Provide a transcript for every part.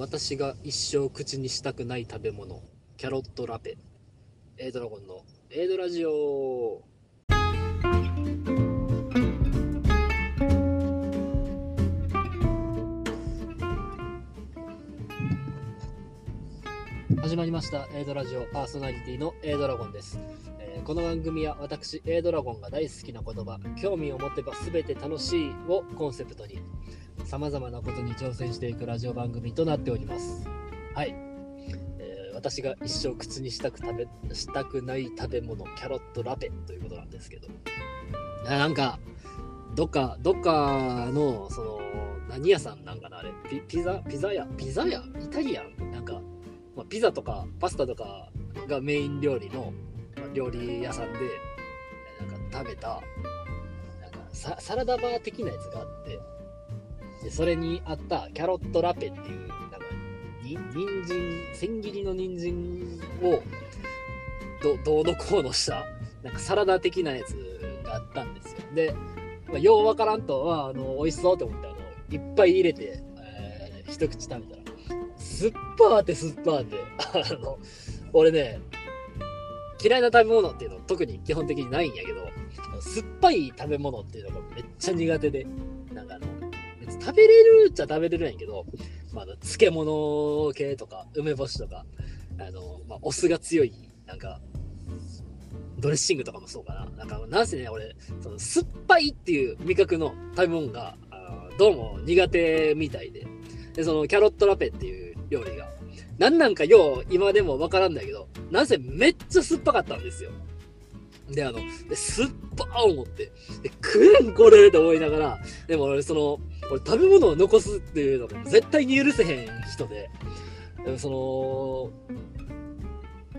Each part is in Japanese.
私が一生口にしたくない食べ物。キャロットラペ。A ドラゴンの A ドラジオ。始まりました。A ドラジオ。パーソナリティの A ドラゴンです、えーこの番組は私 A ドラゴンが大好きな言葉興味を持てば全て楽しいをコンセプトに。さまざまなことに挑戦していくラジオ番組となっております。はい、えー私が一生口にしたく食べしたくない食べ物キャロットラペということなんですけど。なんかどっかどっかのその何屋さんなんかなあれ。ピピザピザ屋？ピザ屋？イタリアン？なんか、まあ、ピザとかパスタとかがメイン料理の、料理屋さんでえーなんか食べたなんかサラダバー的なやつがあって。でそれにあったキャロットラペっていうなんかに人参千切りの人参をどどうのこうのしたなんかサラダ的なやつがあったんですよ。で、まあ、ようわからんとはあの美味しそうって思ってあのいっぱい入れて、えー一口食べたら酸っぱーって酸っぱーってあの俺ね嫌いな食べ物っていうの特に基本的にないんやけど酸っぱい食べ物っていうのがめっちゃ苦手で。食べれるっちゃ食べれるんやけど、まあ、漬物系とか梅干しとかあの、まあ、お酢が強いなんかドレッシングとかもそうかな。なんか、なんせね、俺、その酸っぱいっていう味覚の食べ物が、どうも苦手みたいで。で、そのキャロットラペっていう料理が、なんなんかよう今でもわからんだけど、なぜめっちゃ酸っぱかったんですよ。で、あの、で酸っぱー思って、で、食えんこれって思いながら、でも俺その、俺食べ物を残すっていうのが絶対に許せへん人で、でもその、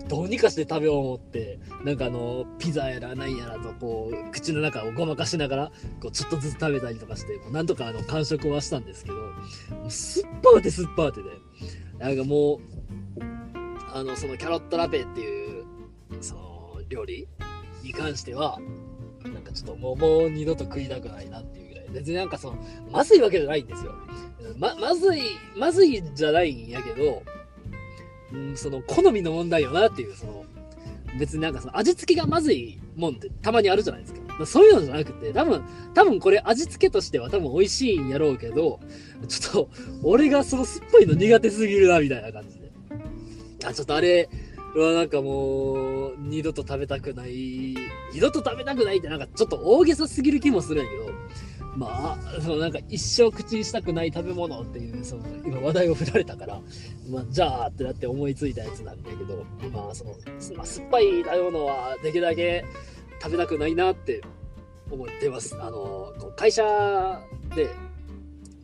どうにかして食べよう思って、なんかあの、ピザやらなんやらと、こう、口の中をごまかしながら、こう、ちょっとずつ食べたりとかして、なんとかあの、完食はしたんですけど、もう酸っぱーて酸っぱーてね、なんかもう、あの、そのキャロットラペっていう、その、料理に関しては、なんかちょっともう、もう二度と食いたくないなっていうぐらい。別になんかその、まずいわけじゃないんですよ。ま、まずい、まずいじゃないんやけど、うん、その好みの問題よなっていう、その、別になんかその味付けがまずいもんってたまにあるじゃないですか。そういうのじゃなくて、多分、多分これ味付けとしては多分美味しいんやろうけど、ちょっと、俺がその酸っぱいの苦手すぎるな、みたいな感じで。あ、ちょっとあれはなんかもう、二度と食べたくない、二度と食べたくないってなんかちょっと大げさすぎる気もするんやけど、まあ、そのなんか一生口にしたくない食べ物っていう、その今話題を振られたから、まあ、じゃあってなって思いついたやつなんだけど、まあ、その、まあ、酸っぱい食べ物はできるだけ食べたくないなって思ってます。あの、会社で、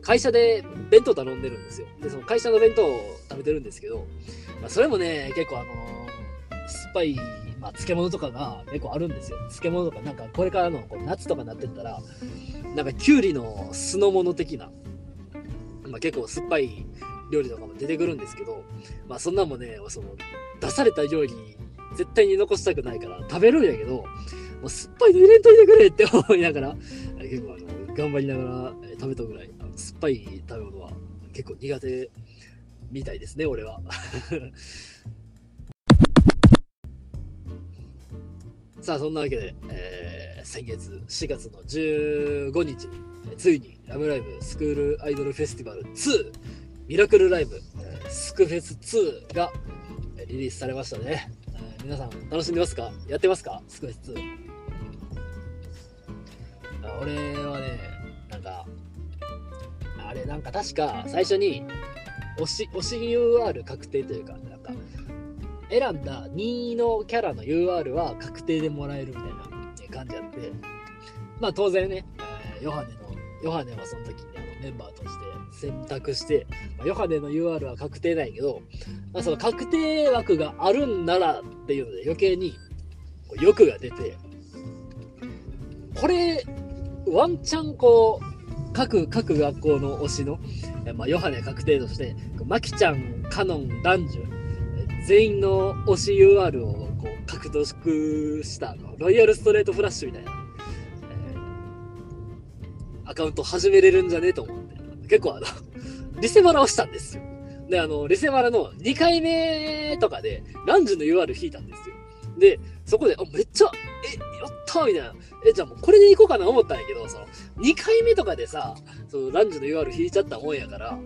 会社で弁当頼んでるんですよ。で、その会社の弁当を食べてるんですけど、まあ、それもね、結構あの、酸っぱい、まあ、漬物とかが結構あるんですよ。漬物とか、なんかこれからのこう夏とかになってったら、なんかきゅうりの酢の物的な、まあ、結構酸っぱい料理とかも出てくるんですけど、まあそんなんもね、その出された料理絶対に残したくないから食べるんやけど、もう酸っぱいの入れんといてくれって思いながら、結構あの頑張りながら食べたぐらい、酸っぱい食べ物は結構苦手みたいですね、俺は。さあ、そんなわけで、えー先月4月の15日、ついにラブライブスクールアイドルフェスティバル2ミラクルライブ、えースクフェス2がリリースされましたね。えー皆さん楽しんでますか？やってますか？スクフェス2。あ俺はね、なんか、あれなんか確か最初に推し、し UR 確定というか、なんか、選んだ2のキャラの UR は確定でもらえるみたいな感じやって、まあ当然ね、えーヨハネの、ヨハネはその時にあのメンバーとして選択して、まあ、ヨハネの UR は確定なんやけど、まあ、その確定枠があるんならっていうので余計にこう欲が出て、これ、ワンチャンこう、各、各学校の推しの、まあ、ヨハネ確定として、マキちゃん、カノン、男女、え全員の推し UR をこう獲得したあのロイヤルストレートフラッシュみたいな、えーアカウント始めれるんじゃねえと思って、結構あの、リセマラをしたんですよ。で、あの、リセマラの2回目とかで、ランジュの UR 引いたんですよ。で、そこで、あ、めっちゃ、え、やったみたいな。え、じゃあもうこれでいこうかな思ったんやけど、その、2回目とかでさ、その、ランジュの UR 引いちゃったもんやから、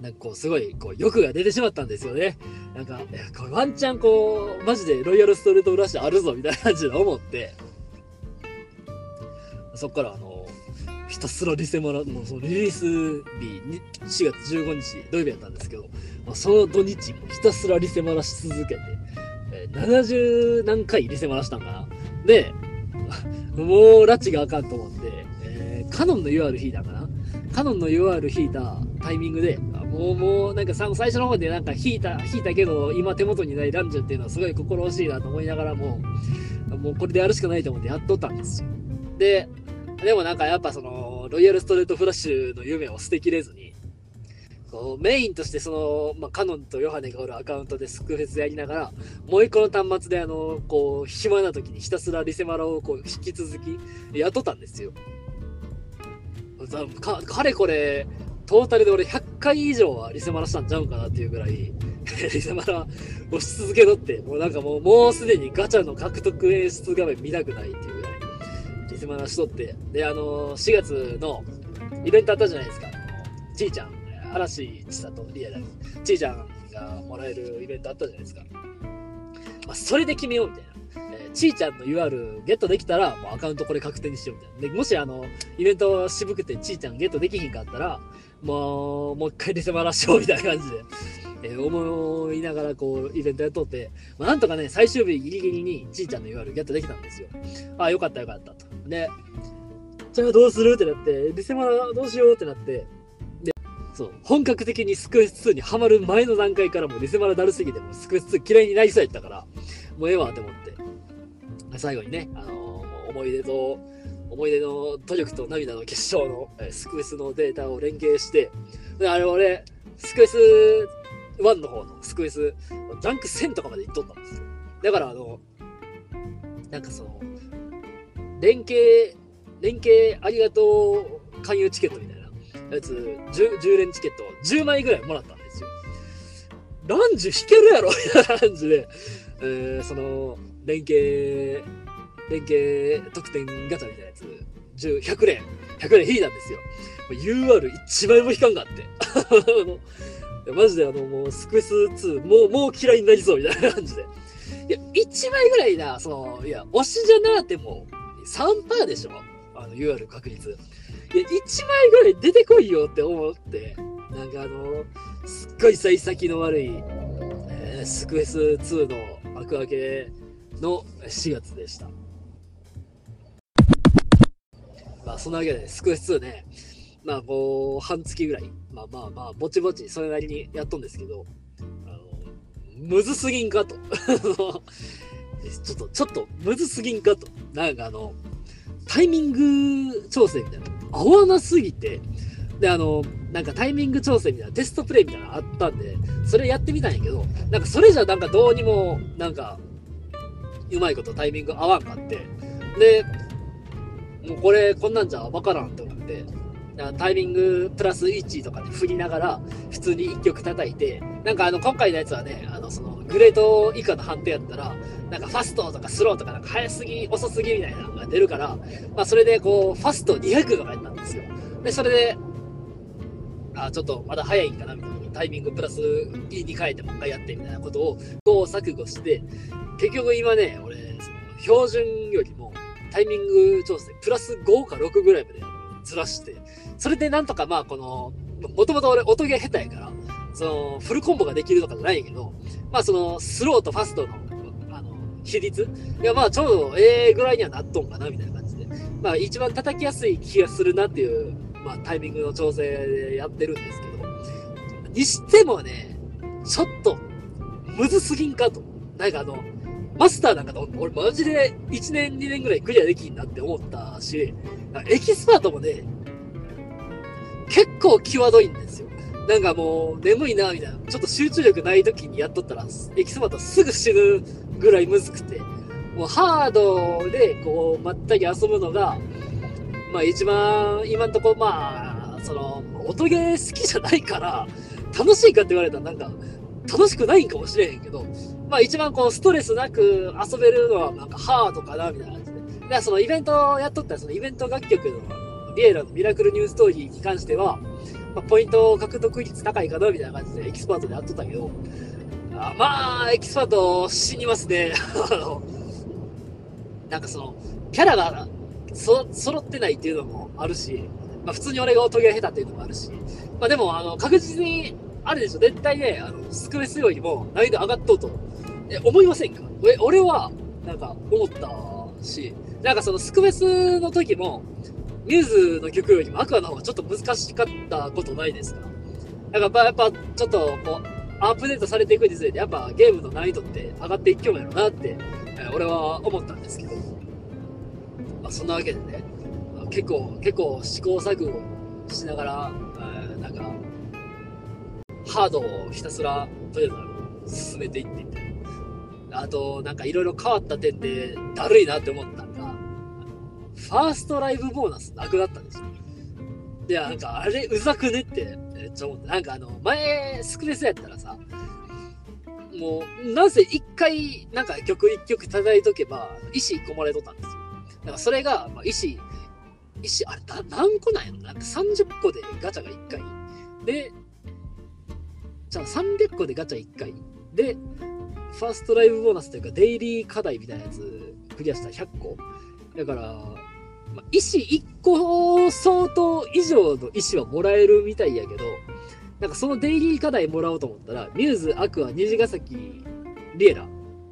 なんかこう、すごい、こう、欲が出てしまったんですよね。なんか、いや、これワンチャンこう、マジでロイヤルストレートブラシあるぞ、みたいな感じで思って、そっからあの、ひたすらリセマラのそのリリース日に4月15日土曜日やったんですけど、まあ、その土日ひたすらリセマラし続けて、えー、70何回リセマラしたんかな。で、もう拉致があかんと思って、えー、カノンの UR 引いたかなカノンの UR 引いたタイミングで、もう、もう、なんか最初の方でなんか引いた、引いたけど、今手元にないランジュっていうのはすごい心惜しいなと思いながらも、もうこれでやるしかないと思ってやっとったんですよ。で、でもなんかやっぱその、ロイヤルストレートフラッシュの夢を捨てきれずに、こうメインとしてその、まあ、カノンとヨハネがおるアカウントでスクフェスやりながら、もう一個の端末であの、こう、暇な時にひたすらリセマラをこう引き続きやっとったんですよ。かかれこれ、トータルで俺100回以上はリセマラしたんちゃうかなっていうぐらい リセマラをし続けとって、もうなんかもう、もうすでにガチャの獲得演出画面見たくないっていうぐらい、リセマラしとって、で、あのー、4月のイベントあったじゃないですか。ちーちゃん、嵐千里リアル、ちーちゃんがもらえるイベントあったじゃないですか。まあ、それで決めようみたいな。ちーちゃんの UR ゲットできたら、もうアカウントこれ確定にしようみたいな。で、もしあの、イベント渋くてちーちゃんゲットできひんかったら、もう、もう一回リセマラしようみたいな感じで、えー、思いながらこう、イベントやっとって、まあ、なんとかね、最終日ギリギリにちーちゃんの UR ゲットできたんですよ。ああ、よかったよかったと。で、じゃあどうするってなって、リセマラどうしようってなって、で、そう、本格的にスクエス2にハマる前の段階からもリセマラだるすぎてもスクエス2嫌いになりそうやったから、もうええわって思って、最後にね、あのー、思い出と、思い出の努力と涙の結晶の、え、スクエスのデータを連携して、で、あれ俺、スクエス1の方のスクエス、ランク1000とかまで行っとったんですよ。だからあの、なんかその、連携、連携ありがとう勧誘チケットみたいなやつ、10, 10連チケット10枚ぐらいもらったんですよ。ランジュ引けるやろみたいな感じで、えー、その、連携、連携得点ガチャみたいなやつ、10、100連、100連引いたんですよ。UR 一枚も引かんがあって。マジであの、もう、スクエス2、もう、もう嫌いになりそうみたいな感じで。いや、1枚ぐらいな、その、いや、推しじゃなくても、3%でしょ？あの、UR 確率。いや、1枚ぐらい出てこいよって思って、なんかあの、すっごい幸先の悪い、えー、スクエス2の幕開けの4月でした。まあ、そんなわけで、スクエス2ね、まあ、もう、半月ぐらい、まあまあまあ、ぼちぼち、それなりにやっとんですけど、あの、むずすぎんかと。ちょっと、ちょっと、むずすぎんかと。なんかあの、タイミング調整みたいな、合わなすぎて、で、あの、なんかタイミング調整みたいな、テストプレイみたいなのあったんで、それやってみたんやけど、なんかそれじゃなんかどうにも、なんか、うまいことタイミング合わんかって、で、もうこれ、こんなんじゃわからんって思って、タイミングプラス1とかで振りながら、普通に1曲叩いて、なんかあの、今回のやつはね、あの、その、グレート以下の判定やったら、なんかファストとかスローとか、なんか早すぎ、遅すぎみたいなのが出るから、まあそれでこう、ファスト200とかやったんですよ。で、それで、あ、ちょっとまだ早いんかなみたいな。タイミングプラス E に変えてもう一回やってみたいなことを、こう錯誤して、結局今ね、俺、その標準よりもタイミング調整、プラス5か6ぐらいまでずらして、それでなんとかまあこの、もともと俺音ゲー下手やから、その、フルコンボができるとかじゃないけど、まあその、スローとファストの、あの、比率いやまあちょうどええぐらいにはなっとんかな、みたいな感じで。まあ一番叩きやすい気がするなっていう、まあタイミングの調整でやってるんですけど、にしてもね、ちょっと、むずすぎんかと。なんかあの、マスターなんかと、俺マジで1年2年ぐらいクリアできんなって思ったし、エキスパートもね、結構際どいんですよ。なんかもう眠いな、みたいな。ちょっと集中力ない時にやっとったら、エキスパートすぐ死ぬぐらいむずくて、もうハードでこう、まったり遊ぶのが、まあ一番、今んとこまあ、その、音ゲー好きじゃないから、楽しいかって言われたらなんか楽しくないんかもしれへんけど、まあ一番こうストレスなく遊べるのはなんかハードかなみたいな感じで。で、そのイベントをやっとったそのイベント楽曲のリエラのミラクルニューストーリーに関しては、まあ、ポイント獲得率高いかなみたいな感じでエキスパートでやっとったけど、あまあ、エキスパート死にますね。なんかその、キャラがそ揃ってないっていうのもあるし、まあ普通に俺が音ゲー下手っていうのもあるし、まあでも、あの、確実に、あるでしょ、絶対ね、あの、スクフェスよりも難易度上がっとうと、え、思いませんか？え、俺は、なんか、思ったし、なんかそのスクフェスの時も、ミューズの曲よりもアクアの方がちょっと難しかったことないですか？なんかやっぱ、ちょっとこう、アップデートされていくにつれて、やっぱゲームの難易度って上がっていきようやろなって、え俺は思ったんですけど、まあ、そんなわけでね、結構、結構試行錯誤しながら、えー、なんか、ハードをひたすら、とりあえず進めていって。あと、なんかいろいろ変わった点で、だるいなって思ったのが、ファーストライブボーナスなくなったんですよ。いや、なんかあれうざくねってめっちゃ思った。なんかあの、前、スクレスやったらさ、もう、なぜ一回、なんか曲一曲叩いとけば、石込まれとったんですよ。だからそれが、まあ、石、石、あれ、何個なんやろなんか30個でガチャが1回。で、じゃあ300個でガチャ1回。で、ファーストライブボーナスというか、デイリー課題みたいなやつクリアしたら100個。だから、まあ、石1個相当以上の石はもらえるみたいやけど、なんかそのデイリー課題もらおうと思ったら、ミューズ、アクア、虹ヶ崎、リエラ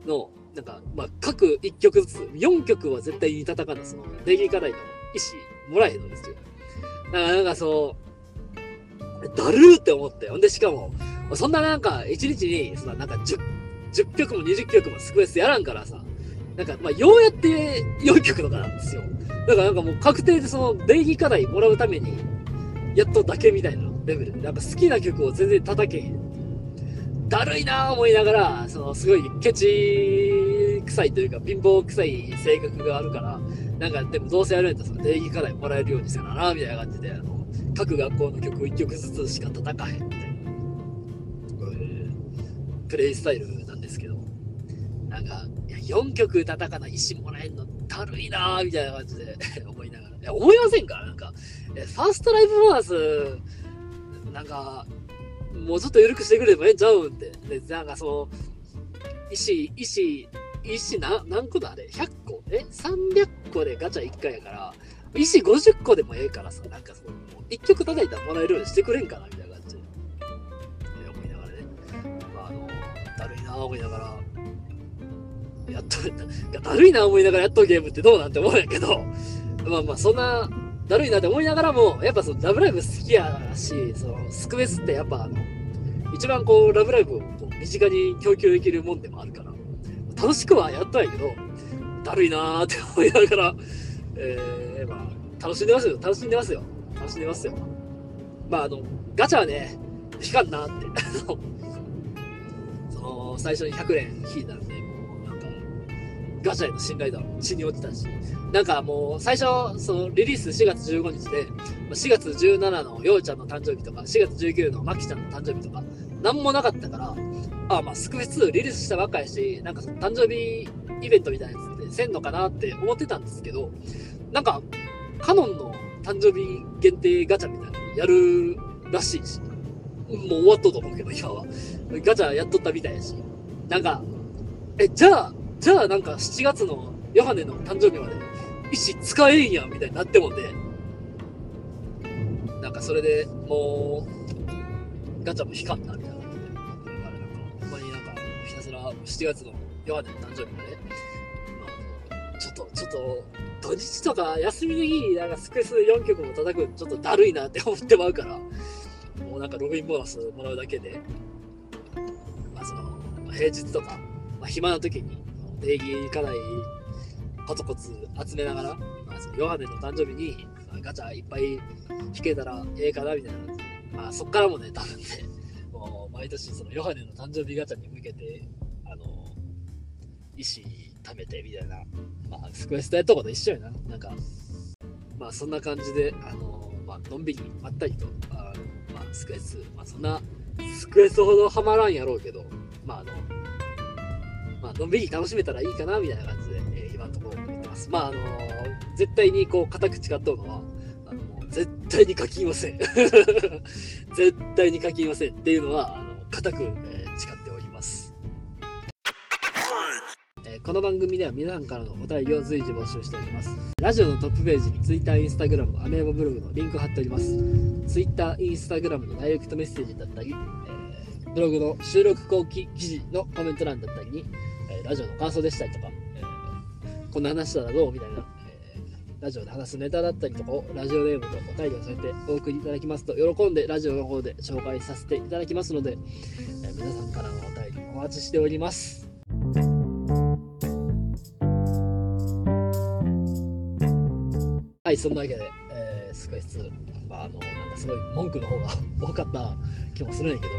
の、なんか、まあ、各1曲ずつ、4曲は絶対に叩かな、その、デイリー課題の石もらえへんのですよ。だからなんかそう、だるーって思って。ほんで、しかも、そんななんか、1日に、そのなんか10、10曲も20曲もスクエスやらんからさ、なんか、まあ、ようやって4曲とかなんですよ。だからなんかもう確定でその、デイリー課題もらうために、やっとだけみたいなレベルで、なんか好きな曲を全然叩けへん。だるいなぁ思いながら、その、すごいケチ臭いというか、貧乏臭い性格があるから、なんか、でもどうせやるんやったら、その、定義課題もらえるようにせなな、みたいな感じで、あの、各学校の曲を1曲ずつしか叩かへんみたいな、プレイスタイルか、いや、4曲叩かない石もらえんのだるいなぁ、みたいな感じで 思いながら。いや、思いませんか？なんか、ファーストライブボーナス、なんか、もうちょっと緩くしてくれればええんちゃうんって。で、なんかその、石、石、石な、何個だ？あれ ?100 個？え ?300 個でガチャ1回やから、石50個でもええからさ、なんかその、1曲叩いたらもらえるようにしてくれんかなみたいな感じで。思いながらね。まあ、あの、だるいな思いながら、やっと、だるいな思いながらやっとゲームってどうなんて思うんやけど、まあまあ、そんな、だるいなって思いながらも、やっぱそのラブライブ好きやし、そのスクエスってやっぱあの、一番こう、ラブライブをこう身近に供給できるもんでもあるから、楽しくはやったんやけど、だるいなーって思いながら、えー、まあ、楽しんでますよ。楽しんでますよ。楽しんでますよ。まあ、あの、ガチャはね、引かんなって。その、最初に100連引いたんで、もうなんか、ガチャへの信頼度は血に落ちたし、なんかもう、最初、その、リリース4月15日で、4月17のようちゃんの誕生日とか、4月19のまきちゃんの誕生日とか、なんもなかったから、あ、まあ、スクフェスリリースしたばっかやし、なんかその誕生日イベントみたいなやつってせんのかなって思ってたんですけど、なんか、カノンの誕生日限定ガチャみたいなのやるらしいし、もう終わっとうと思うけど、今は。ガチャやっとったみたいやし。なんか、え、じゃあ、じゃあなんか7月のヨハネの誕生日まで石使えんやんみたいになってもんで、なんかそれでもう、ガチャも引かんなみたいな。感じで、だからなんか、ほんまになんか、ひたすら7月のヨハネの誕生日まで、まあ、ちょっと、ちょっと、土日とか休みの日、なんかスクエス4曲も叩くちょっとだるいなって思ってまうから、もうなんかログインボーナスもらうだけで、まあその、平日とか、まあ、暇な時に、礼儀課題コツコツ集めながら、まあ、そのヨハネの誕生日に、ガチャいっぱい引けたらええかなみたいな感じで、まあ、そっからもね、多分ね、もう毎年そのヨハネの誕生日ガチャに向けて、あの、石貯めてみたいな、まあ、スクエストやったこと一緒やな。なんか、まあ、そんな感じで、あの、まあのんびりまったりと、あのまあ、スクエス、まあ、そんなスクエスほどハマらんやろうけど、まああの、まあのんびり楽しめたらいいかなみたいな感じで、えー、今のところ思ってます。まああの絶対にこう固く誓っとうのは、あの絶対に書きません。絶対に書きませんっていうのは、あの固く、えー、誓っております。この番組では皆さんからのお便りを随時募集しております。ラジオのトップページに Twitter、Instagram、アメーバブログのリンクを貼っております。Twitter、Instagram のダイレクトメッセージだったり、えー、ブログの収録後期記事のコメント欄だったりに、ラジオの感想でしたりとか、えこんな話したらどうみたいなラジオで話すネタだったりとかをラジオネームとお便りを添えてお送りいただきますと喜んでラジオの方で紹介させていただきますので、え皆さんからのお便りお待ちしております。はい、そんなわけで、えー、少しずつ、まあ、あの、なんかすごい文句の方が 多かった気もするんやけど、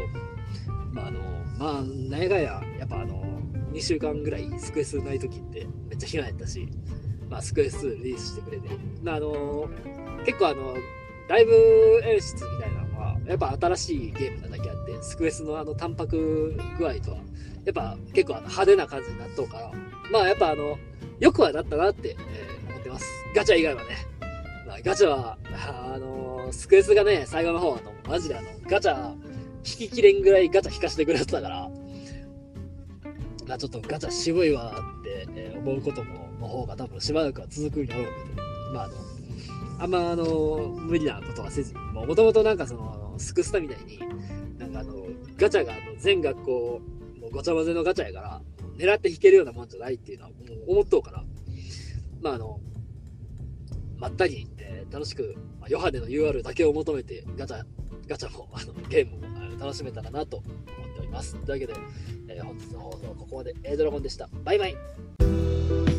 まあ、あの、まあ、なんやかんや、やっぱあの、2週間ぐらいスクエスない時ってめっちゃ暇やったし、まあ、スクエス2リリースしてくれて、まあ、あの結構あのライブ演出みたいなのはやっぱ新しいゲームなだけあってスクエスのあの淡白具合とはやっぱ結構あの派手な感じになっとうからまあやっぱあのよくはなったなって、えー、思ってます。ガチャ以外はね、まあ、ガチャはあのスクエスがね最後の方あのマジであのガチャ引ききれんぐらいガチャ引かしてくれてたからまあちょっとガチャ渋いわって、え、思うこともの方が多分しばらくは続くんやろうけど、まああの、あんまあの、無理なことはせずに、もともとなんかその、スクスタみたいに、なんかあの、ガチャがあの全学校、もうごちゃ混ぜのガチャやから、狙って引けるようなもんじゃないっていうのはもう思っとうから、まああの、まったり、えー、楽しく、まあ、余波での UR だけを求めてガチャ、ガチャも、あのゲームも楽しめたらなといます。というわけで、えー、本日の放送はここまで。A ドラゴンでした。バイバイ。